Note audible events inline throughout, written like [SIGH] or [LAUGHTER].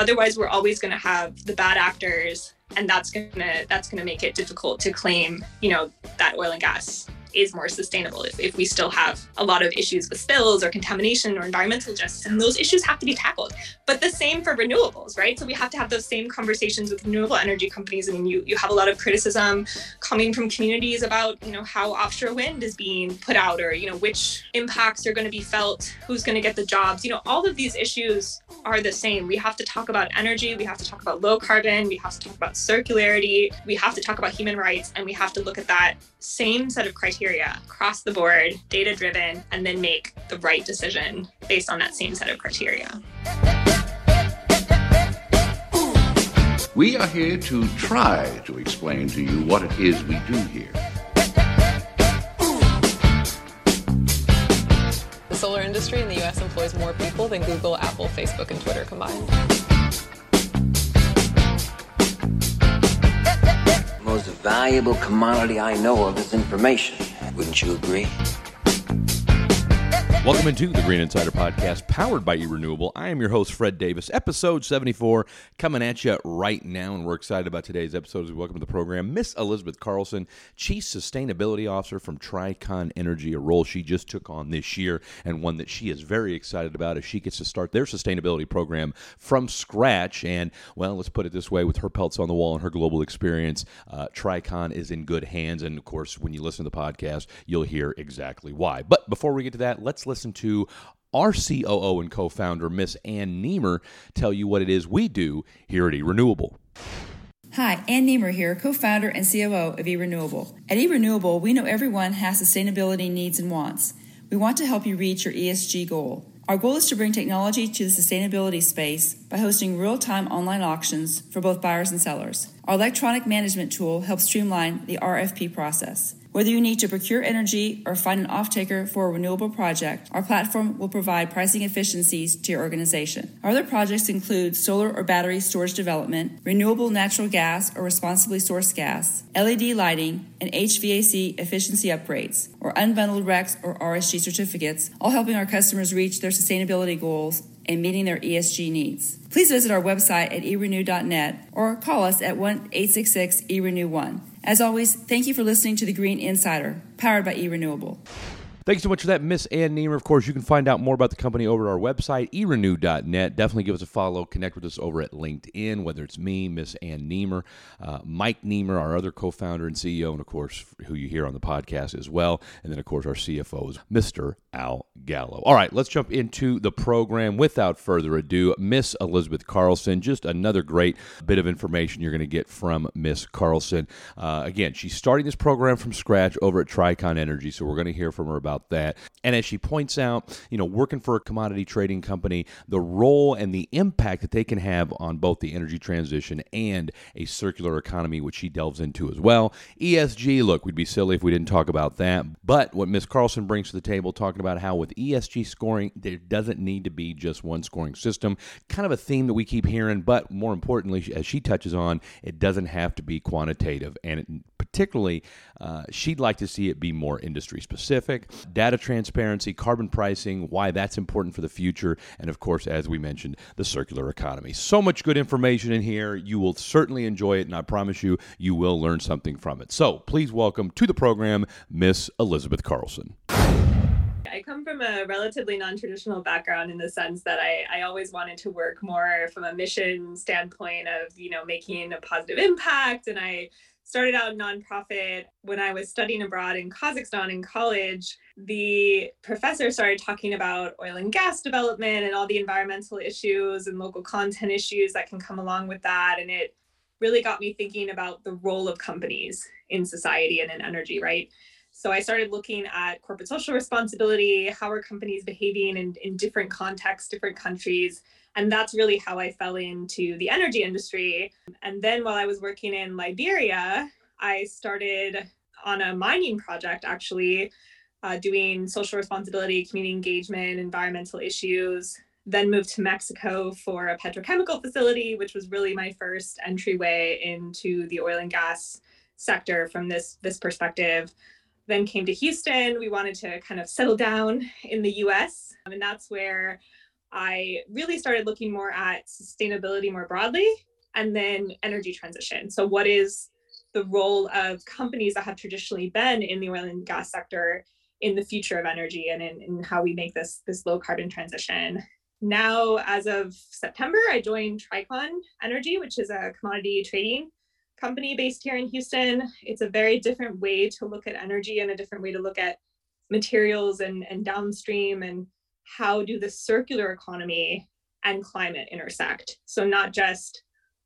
Otherwise, we're always going to have the bad actors, and that's going to that's to make it difficult to claim, you know, that oil and gas is more sustainable if, if we still have a lot of issues with spills or contamination or environmental justice and those issues have to be tackled. But the same for renewables right? So we have to have those same conversations with renewable energy companies. I mean you, you have a lot of criticism coming from communities about you know how offshore wind is being put out or you know which impacts are going to be felt who's going to get the jobs. You know all of these issues are the same. We have to talk about energy. We have to talk about low carbon. We have to talk about circularity. We have to talk about human rights and we have to look at that same set of criteria criteria across the board, data driven, and then make the right decision based on that same set of criteria. We are here to try to explain to you what it is we do here. The solar industry in the US employs more people than Google, Apple, Facebook, and Twitter combined. Most valuable commodity I know of is information. Wouldn't you agree? Welcome into the Green Insider Podcast, powered by eRenewable. I am your host, Fred Davis, episode 74, coming at you right now. And we're excited about today's episode as we welcome to the program Miss Elizabeth Carlson, Chief Sustainability Officer from Tricon Energy, a role she just took on this year and one that she is very excited about as she gets to start their sustainability program from scratch. And, well, let's put it this way with her pelts on the wall and her global experience, uh, Tricon is in good hands. And, of course, when you listen to the podcast, you'll hear exactly why. But before we get to that, let's listen to our COO and co founder, Miss Ann Niemer, tell you what it is we do here at eRenewable. Hi, Ann Niemer here, co founder and COO of eRenewable. At eRenewable, we know everyone has sustainability needs and wants. We want to help you reach your ESG goal. Our goal is to bring technology to the sustainability space by hosting real time online auctions for both buyers and sellers. Our electronic management tool helps streamline the RFP process. Whether you need to procure energy or find an off-taker for a renewable project, our platform will provide pricing efficiencies to your organization. Our other projects include solar or battery storage development, renewable natural gas or responsibly sourced gas, LED lighting, and HVAC efficiency upgrades, or unbundled RECs or RSG certificates, all helping our customers reach their sustainability goals and meeting their ESG needs. Please visit our website at erenew.net or call us at 1 866 eRenew1. As always, thank you for listening to the Green Insider, powered by eRenewable. Thanks so much for that, Miss Ann Niemer. Of course, you can find out more about the company over at our website, erenew.net. Definitely give us a follow. Connect with us over at LinkedIn, whether it's me, Miss Ann Niemer, uh, Mike Niemer, our other co founder and CEO, and of course, who you hear on the podcast as well. And then, of course, our CFO is Mr. Al Gallo. All right, let's jump into the program. Without further ado, Miss Elizabeth Carlson. Just another great bit of information you're going to get from Miss Carlson. Uh, again, she's starting this program from scratch over at Tricon Energy, so we're going to hear from her about that. And as she points out, you know, working for a commodity trading company, the role and the impact that they can have on both the energy transition and a circular economy, which she delves into as well. ESG, look, we'd be silly if we didn't talk about that. But what Miss Carlson brings to the table, talking about how with ESG scoring, there doesn't need to be just one scoring system. Kind of a theme that we keep hearing, but more importantly, as she touches on, it doesn't have to be quantitative. And it, particularly, uh, she'd like to see it be more industry specific, data transparency, carbon pricing, why that's important for the future, and of course, as we mentioned, the circular economy. So much good information in here. You will certainly enjoy it, and I promise you, you will learn something from it. So please welcome to the program, Miss Elizabeth Carlson. I come from a relatively non-traditional background in the sense that I, I always wanted to work more from a mission standpoint of, you know, making a positive impact. And I started out nonprofit when I was studying abroad in Kazakhstan in college. The professor started talking about oil and gas development and all the environmental issues and local content issues that can come along with that. And it really got me thinking about the role of companies in society and in energy, right? So I started looking at corporate social responsibility, how are companies behaving in, in different contexts, different countries, and that's really how I fell into the energy industry. And then while I was working in Liberia, I started on a mining project actually, uh, doing social responsibility, community engagement, environmental issues. Then moved to Mexico for a petrochemical facility, which was really my first entryway into the oil and gas sector from this this perspective. Then came to Houston. We wanted to kind of settle down in the U.S. Um, and that's where I really started looking more at sustainability more broadly and then energy transition. So, what is the role of companies that have traditionally been in the oil and gas sector in the future of energy and in, in how we make this, this low carbon transition? Now, as of September, I joined Tricon Energy, which is a commodity trading company based here in Houston. It's a very different way to look at energy and a different way to look at materials and, and downstream and how do the circular economy and climate intersect. So not just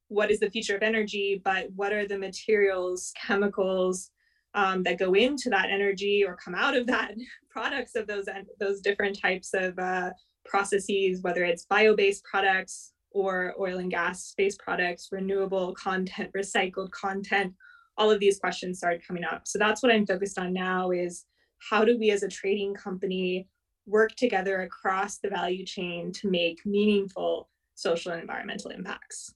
what is the future of energy, but what are the materials, chemicals um, that go into that energy or come out of that [LAUGHS] products of those those different types of uh, processes, whether it's bio-based products or oil and gas-based products, renewable content, recycled content. All of these questions started coming up. So that's what I'm focused on now is how do we as a trading company work together across the value chain to make meaningful social and environmental impacts.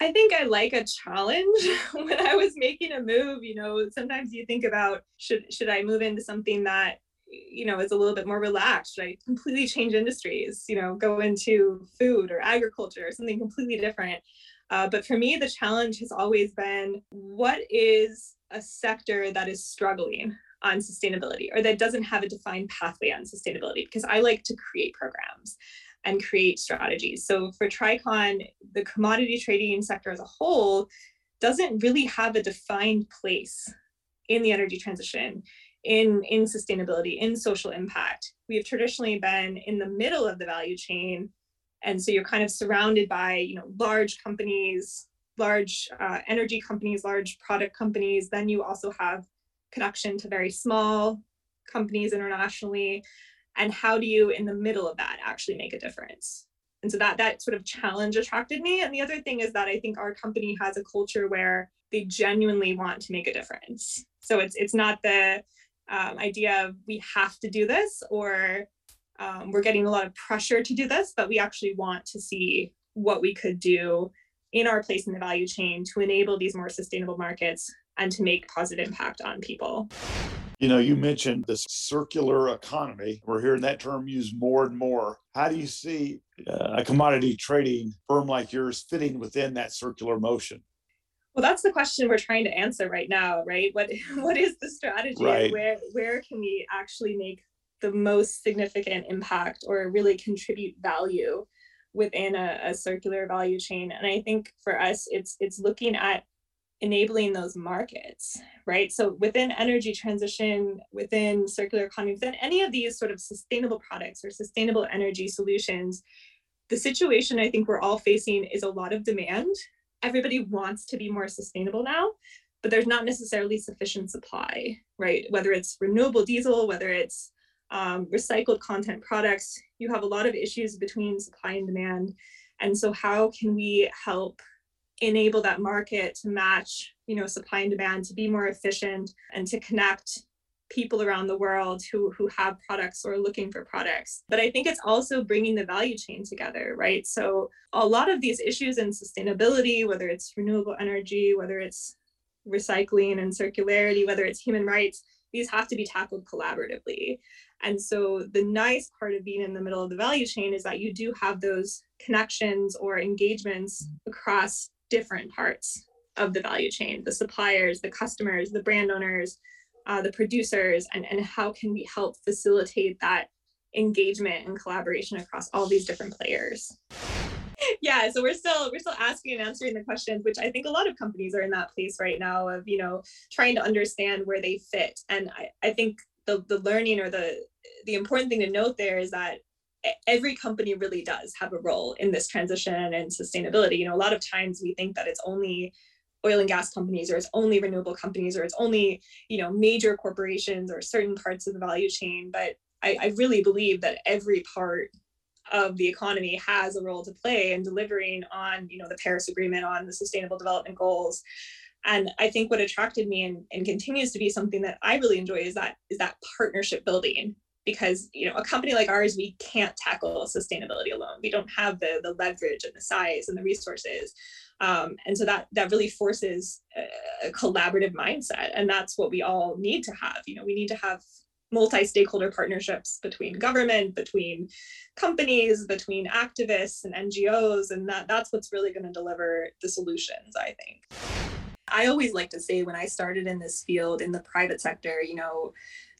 I think I like a challenge [LAUGHS] when I was making a move, you know, sometimes you think about should should I move into something that you know is a little bit more relaxed i completely change industries you know go into food or agriculture or something completely different. Uh, but for me the challenge has always been what is a sector that is struggling on sustainability or that doesn't have a defined pathway on sustainability? Because I like to create programs and create strategies. So for Tricon, the commodity trading sector as a whole doesn't really have a defined place in the energy transition, in, in sustainability, in social impact. We have traditionally been in the middle of the value chain. And so you're kind of surrounded by, you know, large companies, large uh, energy companies, large product companies. Then you also have connection to very small companies internationally and how do you in the middle of that actually make a difference and so that that sort of challenge attracted me and the other thing is that i think our company has a culture where they genuinely want to make a difference so it's it's not the um, idea of we have to do this or um, we're getting a lot of pressure to do this but we actually want to see what we could do in our place in the value chain to enable these more sustainable markets and to make positive impact on people. You know, you mentioned this circular economy. We're hearing that term used more and more. How do you see uh, a commodity trading firm like yours fitting within that circular motion? Well, that's the question we're trying to answer right now, right? What [LAUGHS] what is the strategy? Right. Where where can we actually make the most significant impact or really contribute value within a, a circular value chain? And I think for us, it's it's looking at enabling those markets, right? So within energy transition, within circular economy, within any of these sort of sustainable products or sustainable energy solutions, the situation I think we're all facing is a lot of demand. Everybody wants to be more sustainable now, but there's not necessarily sufficient supply, right? Whether it's renewable diesel, whether it's um, recycled content products, you have a lot of issues between supply and demand. And so, how can we help enable that market to match you know supply and demand to be more efficient and to connect people around the world who who have products or looking for products. But i think it's also bringing the value chain together right? So a lot of these issues in sustainability whether it's renewable energy whether it's recycling and circularity whether it's human rights these have to be tackled collaboratively. And so the nice part of being in the middle of the value chain is that you do have those connections or engagements across different parts of the value chain the suppliers the customers the brand owners uh, the producers and, and how can we help facilitate that engagement and collaboration across all these different players [LAUGHS] yeah so we're still we're still asking and answering the questions which i think a lot of companies are in that place right now of you know trying to understand where they fit and i, I think the, the learning or the the important thing to note there is that every company really does have a role in this transition and sustainability. You know, a lot of times we think that it's only oil and gas companies or it's only renewable companies or it's only, you know, major corporations or certain parts of the value chain. But I, I really believe that every part of the economy has a role to play in delivering on, you know, the Paris Agreement, on the sustainable development goals. And I think what attracted me and, and continues to be something that I really enjoy is that is that partnership building because you know a company like ours we can't tackle sustainability alone. We don't have the the leverage and the size and the resources. Um, and so that that really forces a, a, collaborative mindset and that's what we all need to have. You know we need to have multi-stakeholder partnerships between government between companies between activists and ngos and that that's what's really going to deliver the solutions i think. I always like to say when i started in this field in the private sector you know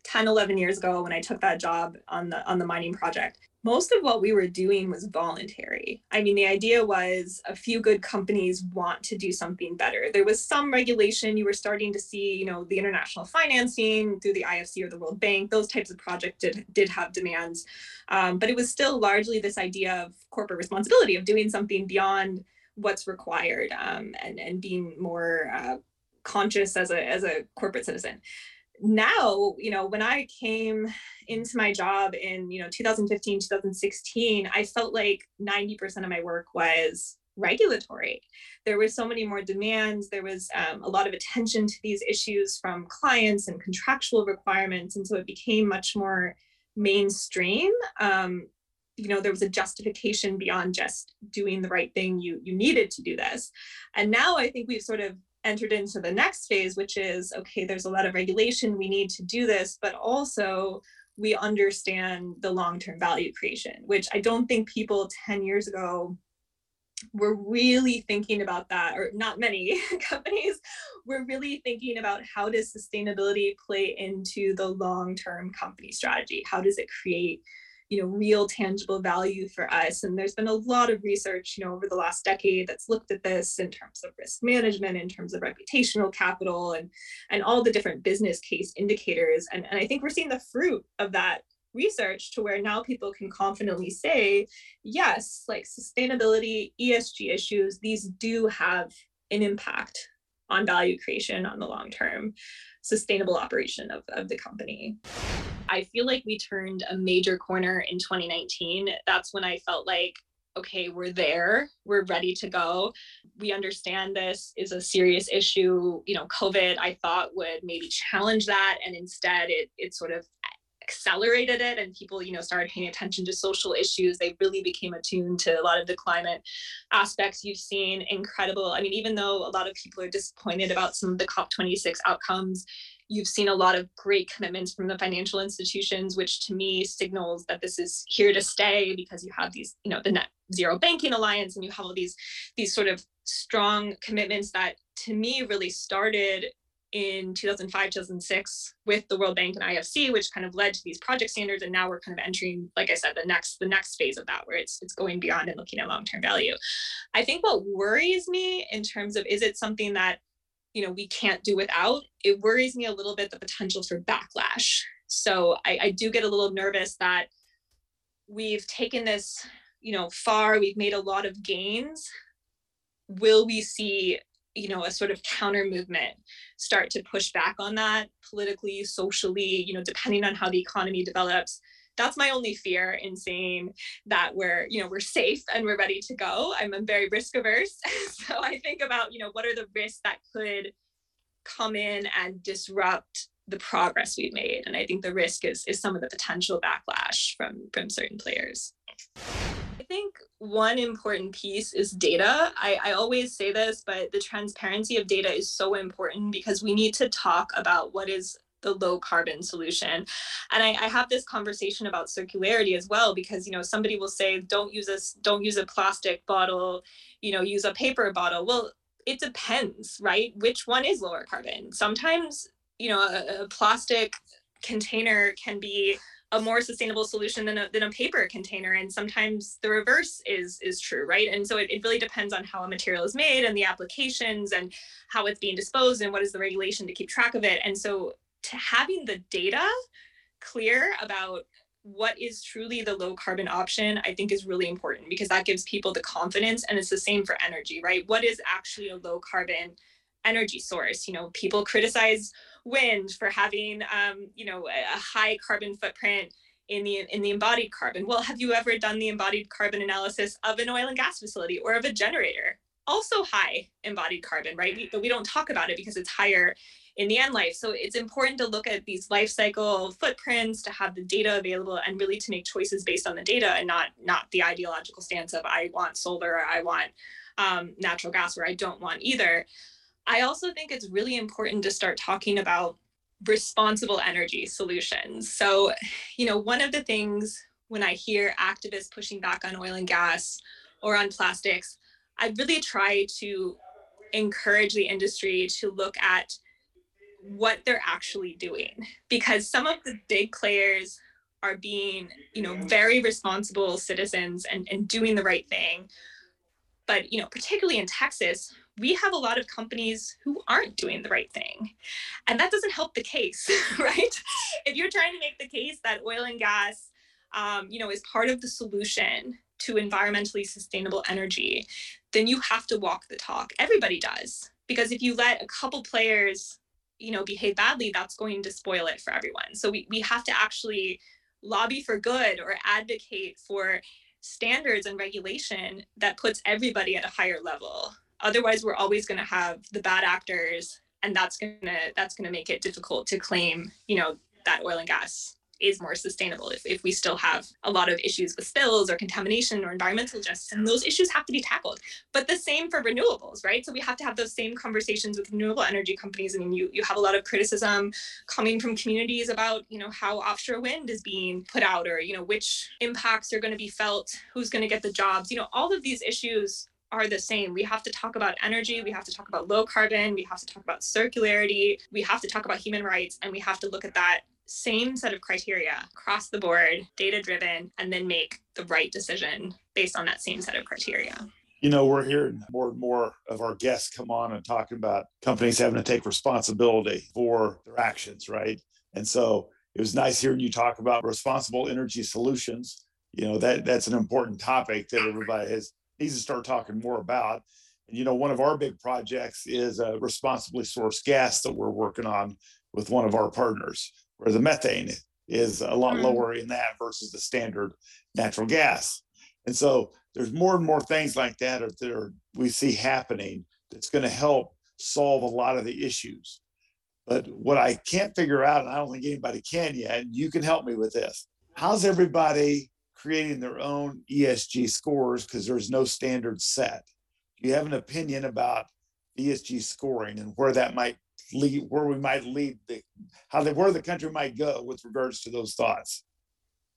10 11 years ago when i took that job on the on the mining project most of what we were doing was voluntary. I mean, the idea was a few good companies want to do something better. There was some regulation. You were starting to see, you know, the international financing through the IFC or the World Bank. Those types of projects did, did have demands. Um, but it was still largely this idea of corporate responsibility, of doing something beyond what's required um, and, and being more uh, conscious as a, as a corporate citizen now you know when i came into my job in you know 2015 2016 i felt like 90% of my work was regulatory. There were so many more demands. There was um, a lot of attention to these issues from clients and contractual requirements and so it became much more mainstream. Um, you know there was a justification beyond just doing the right thing. You you needed to do this. And now i think we've sort of entered into the next phase, which is okay, there's a lot of regulation, we need to do this, but also we understand the long term value creation, which I don't think people 10 years ago were really thinking about that, or not many [LAUGHS] companies were really thinking about how does sustainability play into the long term company strategy? How does it create you know real tangible value for us. And there's been a lot of research you know over the last decade that's looked at this in terms of risk management in terms of reputational capital and and all the different business case indicators. And, and i think we're seeing the fruit of that research to where now people can confidently say yes like sustainability esg issues these do have an impact on value creation on the long term sustainable operation of, of the company I feel like we turned a major corner in 2019. That's when I felt like, okay, we're there, we're ready to go. We understand this is a serious issue. You know, COVID, I thought would maybe challenge that. And instead, it, it sort of accelerated it and people you know started paying attention to social issues they really became attuned to a lot of the climate aspects you've seen incredible i mean even though a lot of people are disappointed about some of the cop26 outcomes You've seen a lot of great commitments from the financial institutions, which to me signals that this is here to stay because you have these, you know, the net zero banking alliance and you have all these these sort of strong commitments that to me really started in 2005 2006 with the world bank and ifc which kind of led to these project standards. And now we're kind of entering like i said the next the next phase of that where it's it's going beyond and looking at long-term value. I think what worries me in terms of is it something that you know we can't do without it worries me a little bit the potential for backlash. So I, I do get a little nervous that we've taken this you know far we've made a lot of gains. Will we see you know a sort of counter movement start to push back on that politically socially you know depending on how the economy develops that's my only fear in saying that we're you know we're safe and we're ready to go. I'm, I'm very risk averse. [LAUGHS] So i think about you know what are the risks that could come in and disrupt the progress we've made? And i think the risk is is some of the potential backlash from from certain players. I think one important piece is data. I, I, always say this, but the transparency of data is so important because we need to talk about what is the low carbon solution. And I, I have this conversation about circularity as well, because, you know, somebody will say, don't use this, don't use a plastic bottle, you know, use a paper bottle. Well, it depends, right? Which one is lower carbon? Sometimes, you know, a, a plastic container can be a more sustainable solution than a, than a paper container and sometimes the reverse is is true right and so it, it really depends on how a material is made and the applications and how it's being disposed and what is the regulation to keep track of it and so to having the data clear about what is truly the low carbon option i think is really important because that gives people the confidence and it's the same for energy right? What is actually a low carbon energy source? You know people criticize wind for having um, you know a high carbon footprint in the in the embodied carbon. Well have you ever done the embodied carbon analysis of an oil and gas facility or of a generator? Also high embodied carbon right? We, but we don't talk about it because it's higher in the end life. So it's important to look at these life cycle footprints, to have the data available and really to make choices based on the data and not not the ideological stance of I want solar, or I want um, natural gas, or I don't want either. I also think it's really important to start talking about responsible energy solutions. So, you know, one of the things when I hear activists pushing back on oil and gas or on plastics, I really try to encourage the industry to look at what they're actually doing because some of the big players are being you know very responsible citizens and, and doing the right thing. But you know particularly in texas we have a lot of companies who aren't doing the right thing. And that doesn't help the case [LAUGHS] right? If you're trying to make the case that oil and gas um, you know is part of the solution to environmentally sustainable energy then you have to walk the talk. Everybody does. Because if you let a couple players you know behave badly that's going to spoil it for everyone. So we, we have to actually lobby for good or advocate for standards and regulation that puts everybody at a higher level. Otherwise we're always going to have the bad actors and that's going to that's going to make it difficult to claim you know that oil and gas is more sustainable if, if we still have a lot of issues with spills or contamination or environmental justice and those issues have to be tackled. But the same for renewables right? So we have to have those same conversations with renewable energy companies. I mean you, you have a lot of criticism coming from communities about you know how offshore wind is being put out or you know which impacts are going to be felt who's going to get the jobs. You know all of these issues are the same. We have to talk about energy, we have to talk about low carbon, we have to talk about circularity, we have to talk about human rights, and we have to look at that same set of criteria across the board, data driven, and then make the right decision based on that same set of criteria. You know, we're hearing more and more of our guests come on and talking about companies having to take responsibility for their actions, right? And so it was nice hearing you talk about responsible energy solutions. You know, that that's an important topic that everybody has needs to start talking more about. And you know, one of our big projects is a responsibly sourced gas that we're working on with one of our partners where the methane is a lot mm-hmm. lower in that versus the standard natural gas. And so there's more and more things like that that are, we see happening that's going to help solve a lot of the issues. But what I can't figure out, and I don't think anybody can yet, and you can help me with this. How's everybody creating their own ESG scores because there's no standard set? Do you have an opinion about ESG scoring and where that might lead where we might lead the how the where the country might go with regards to those thoughts.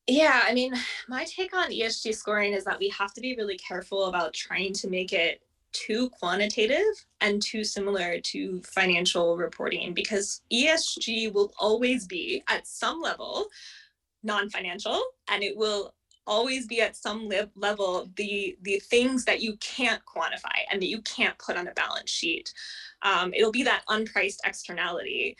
Yeah i mean my take on esg scoring is that we have to be really careful about trying to make it too quantitative and too similar to financial reporting because esg will always be at some level non-financial and it will always be at some level the the things that you can't quantify and that you can't put on a balance sheet. Um, it'll be that unpriced externality.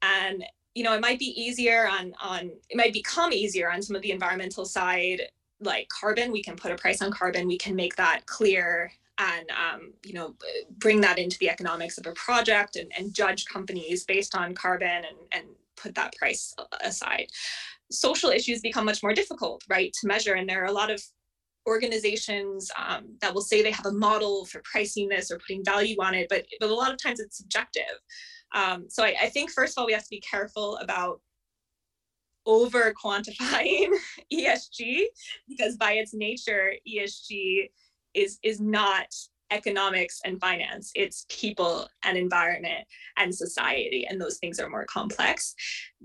And you know it might be easier on on it might become easier on some of the environmental side like carbon. We can put a price on carbon. We can make that clear and um, you know bring that into the economics of a project and, and judge companies based on carbon and, and put that price aside social issues become much more difficult right to measure and there are a lot of organizations um, that will say they have a model for pricing this or putting value on it, but, but a lot of times it's subjective. Um, so I, I think first of all, we have to be careful about over quantifying [LAUGHS] ESG because by its nature, ESG is, is not economics and finance it's people and environment and society and those things are more complex.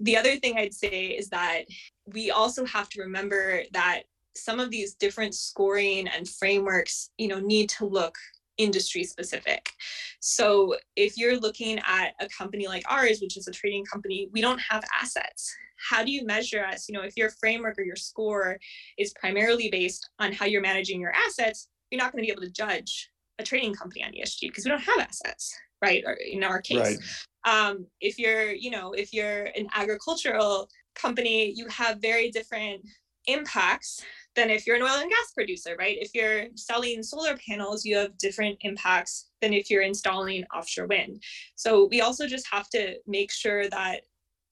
The other thing i'd say is that we also have to remember that some of these different scoring and frameworks you know need to look industry specific. So if you're looking at a company like ours which is a trading company we don't have assets. How do you measure us? You know if your framework or your score is primarily based on how you're managing your assets you're not going to be able to judge a trading company on esg because we don't have assets right or in our case right. um, if you're you know if you're an agricultural company you have very different impacts than if you're an oil and gas producer, right? If you're selling solar panels, you have different impacts than if you're installing offshore wind. So we also just have to make sure that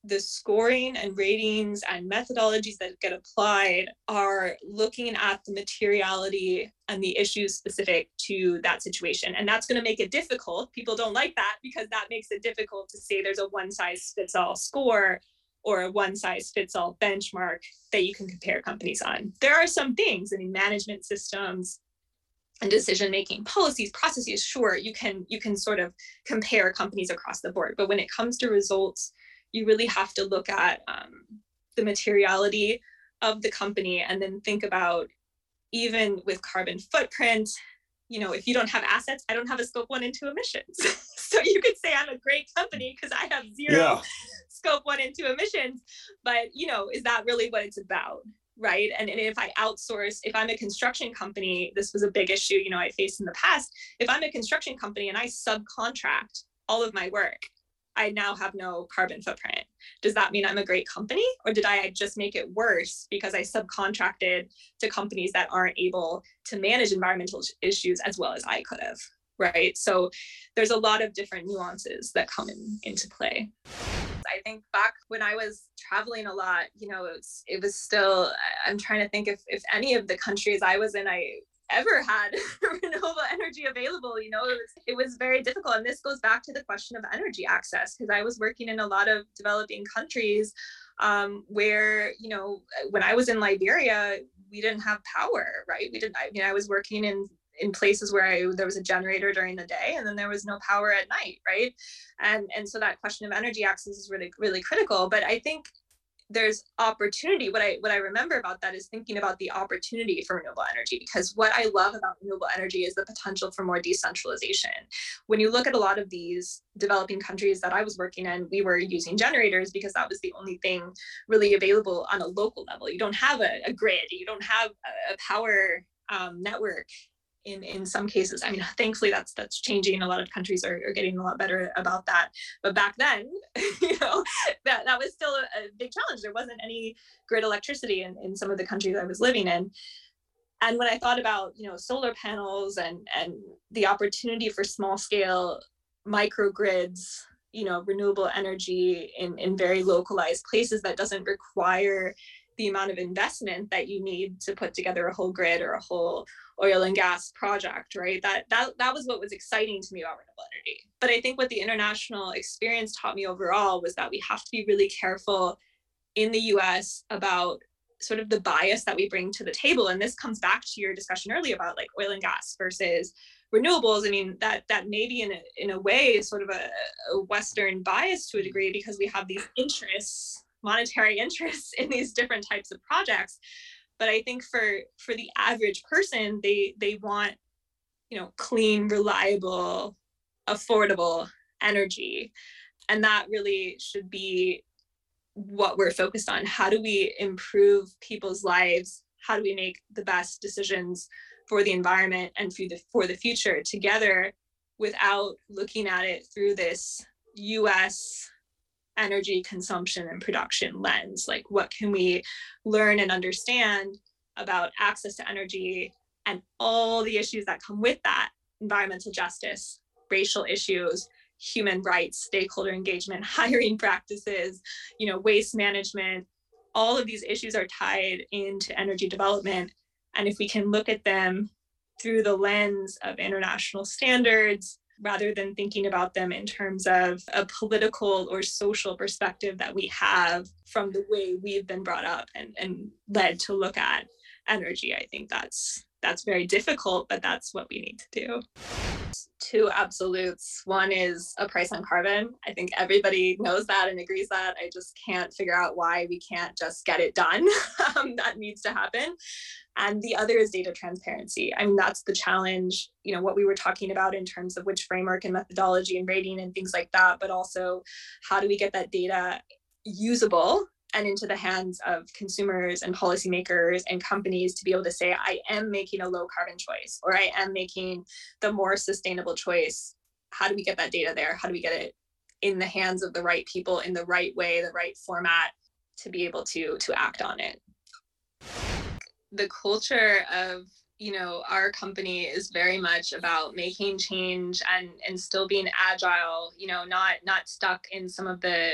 the scoring and ratings and methodologies that get applied are looking at the materiality and the issues specific to that situation. And that's going to make it difficult. People don't like that because that makes it difficult to say there's a one size fits all score or a one size fits all benchmark that you can compare companies on. There are some things, I mean, management systems and decision making policies, processes, sure, you can you can sort of compare companies across the board. But when it comes to results, you really have to look at um, the materiality of the company and then think about even with carbon footprint you know if you don't have assets i don't have a scope one and two emissions. [LAUGHS] So you could say i'm a great company because i have zero yeah. scope one and two emissions but you know is that really what it's about right? And, and if i outsource if i'm a construction company this was a big issue you know i faced in the past. If i'm a construction company and i subcontract all of my work I now have no carbon footprint. Does that mean I'm a great company? Or did I just make it worse because I subcontracted to companies that aren't able to manage environmental issues as well as I could have? Right. So there's a lot of different nuances that come in, into play. I think back when I was traveling a lot, you know, it was, it was still, I'm trying to think if, if any of the countries I was in, I ever had [LAUGHS] renewable energy available you know it was, it was very difficult. And this goes back to the question of energy access because i was working in a lot of developing countries um, where you know when i was in liberia we didn't have power right? We didn't i mean i was working in in places where I, there was a generator during the day and then there was no power at night right? And and so that question of energy access is really really critical. But i think there's opportunity what i what i remember about that is thinking about the opportunity for renewable energy because what i love about renewable energy is the potential for more decentralization. When you look at a lot of these developing countries that i was working in we were using generators because that was the only thing really available on a local level. You don't have a, a grid you don't have a, power um, network in in some cases i mean [LAUGHS] thankfully that's that's changing a lot of countries are, are getting a lot better about that. But back then [LAUGHS] you know that that was still a, a, big challenge. There wasn't any grid electricity in, in some of the countries i was living in. And when i thought about you know solar panels and and the opportunity for small scale microgrids you know renewable energy in in very localized places that doesn't require the amount of investment that you need to put together a whole grid or a whole oil and gas project, right? That that that was what was exciting to me about renewable energy. But I think what the international experience taught me overall was that we have to be really careful in the US about sort of the bias that we bring to the table. And this comes back to your discussion earlier about like oil and gas versus renewables. I mean, that that maybe in a, in a way is sort of a, a Western bias to a degree because we have these interests, monetary [LAUGHS] interests in these different types of projects. But i think for for the average person they they want you know clean reliable affordable energy. And that really should be what we're focused on. How do we improve people's lives? How do we make the best decisions for the environment and for the for the future together without looking at it through this us energy consumption and production lens? Like what can we learn and understand about access to energy and all the issues that come with that? Environmental justice racial issues human rights stakeholder engagement [LAUGHS] hiring practices you know waste management. All of these issues are tied into energy development. And if we can look at them through the lens of international standards rather than thinking about them in terms of a political or social perspective that we have from the way we've been brought up and, and led to look at energy. I think that's that's very difficult, but that's what we need to do. Two absolutes. One is a price on carbon. I think everybody knows that and agrees that. I just can't figure out why we can't just get it done. [LAUGHS] um, that needs to happen and the other is data transparency i mean that's the challenge you know what we were talking about in terms of which framework and methodology and rating and things like that but also how do we get that data usable and into the hands of consumers and policymakers and companies to be able to say i am making a low carbon choice or i am making the more sustainable choice. How do we get that data there? How do we get it in the hands of the right people in the right way the right format to be able to to act on it? The culture of you know our company is very much about making change and and still being agile you know not not stuck in some of the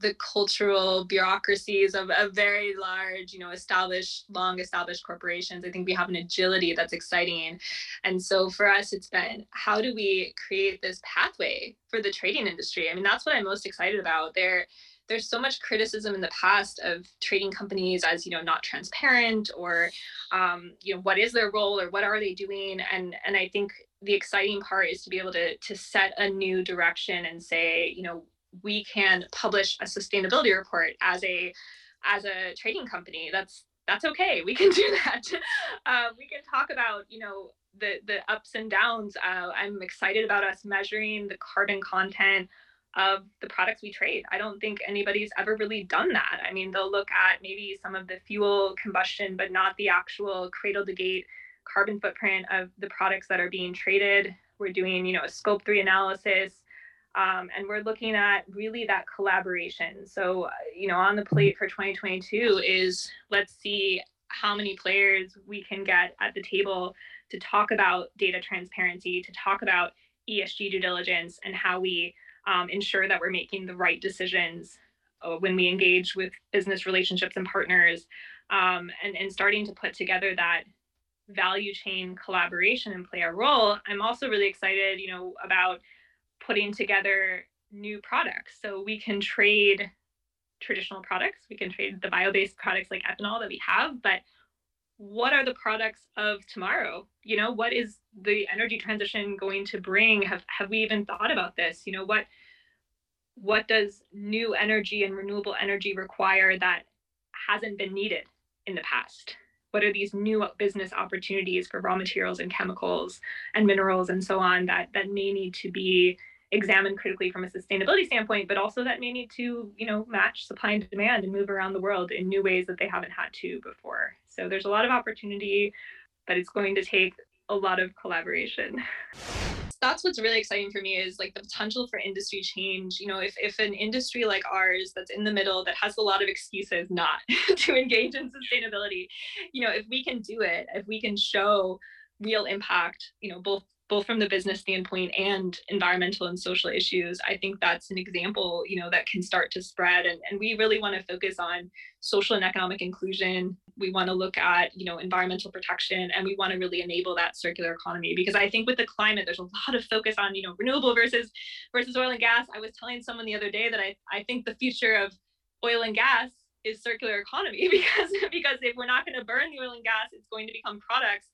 the cultural bureaucracies of, of very large you know established long established corporations i think we have an agility that's exciting. And so for us it's been how do we create this pathway for the trading industry? I mean that's what i'm most excited about. There there's so much criticism in the past of trading companies as you know not transparent or um, you know what is their role or what are they doing? And and i think the exciting part is to be able to to set a new direction and say you know we can publish a sustainability report as a as a trading company. That's that's okay. We can [LAUGHS] do that. Uh, we can talk about you know the the ups and downs. Uh, I'm excited about us measuring the carbon content of the products we trade. I don't think anybody's ever really done that. I mean, they'll look at maybe some of the fuel combustion, but not the actual cradle to gate carbon footprint of the products that are being traded. We're doing, you know, a scope three analysis. Um, and we're looking at really that collaboration. So, uh, you know, on the plate for 2022 is let's see how many players we can get at the table to talk about data transparency, to talk about ESG due diligence, and how we um, ensure that we're making the right decisions uh, when we engage with business relationships and partners, um, and, and starting to put together that value chain collaboration and play a role. I'm also really excited, you know, about putting together new products. So we can trade traditional products, we can trade the bio-based products like ethanol that we have, but what are the products of tomorrow? You know what is the energy transition going to bring? Have have we even thought about this? You know what what does new energy and renewable energy require that hasn't been needed in the past? What are these new business opportunities for raw materials and chemicals and minerals and so on that that may need to be examined critically from a sustainability standpoint but also that may need to you know match supply and demand and move around the world in new ways that they haven't had to before so there's a lot of opportunity, but it's going to take a lot of collaboration. That's what's really exciting for me is like the potential for industry change. You know, if, if an industry like ours that's in the middle that has a lot of excuses not [LAUGHS] to engage in sustainability, you know, if we can do it, if we can show real impact, you know, both both from the business standpoint and environmental and social issues i think that's an example you know that can start to spread. And, and we really want to focus on social and economic inclusion. We want to look at you know environmental protection and we want to really enable that circular economy. Because i think with the climate there's a lot of focus on you know renewable versus versus oil and gas. I was telling someone the other day that i, I think the future of oil and gas is circular economy [LAUGHS] because because if we're not going to burn the oil and gas it's going to become products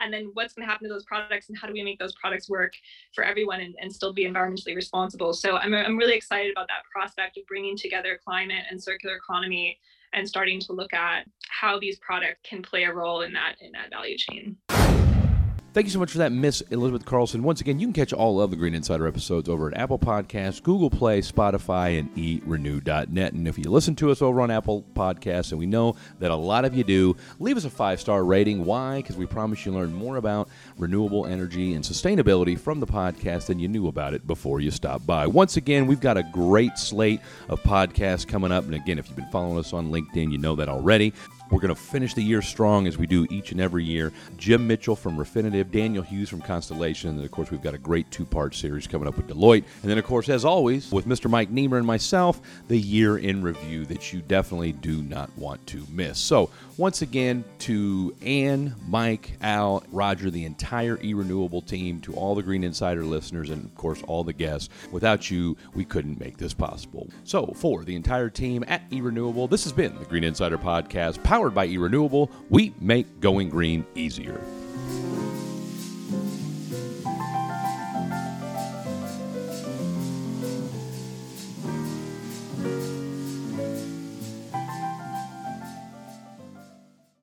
and then what's going to happen to those products and how do we make those products work for everyone and, and still be environmentally responsible. So I'm, I'm really excited about that prospect of bringing together climate and circular economy and starting to look at how these products can play a role in that in that value chain Thank you so much for that, Miss Elizabeth Carlson. Once again, you can catch all of the Green Insider episodes over at Apple Podcasts, Google Play, Spotify, and erenew.net. And if you listen to us over on Apple Podcasts, and we know that a lot of you do, leave us a five star rating. Why? Because we promise you learn more about renewable energy and sustainability from the podcast than you knew about it before you stopped by. Once again, we've got a great slate of podcasts coming up. And again, if you've been following us on LinkedIn, you know that already. We're going to finish the year strong as we do each and every year. Jim Mitchell from Refinitiv, Daniel Hughes from Constellation, and of course, we've got a great two part series coming up with Deloitte. And then, of course, as always, with Mr. Mike Niemer and myself, the year in review that you definitely do not want to miss. So, once again, to Ann, Mike, Al, Roger, the entire e renewable team, to all the Green Insider listeners, and of course, all the guests, without you, we couldn't make this possible. So, for the entire team at e renewable, this has been the Green Insider Podcast Powered by eRenewable, we make going green easier.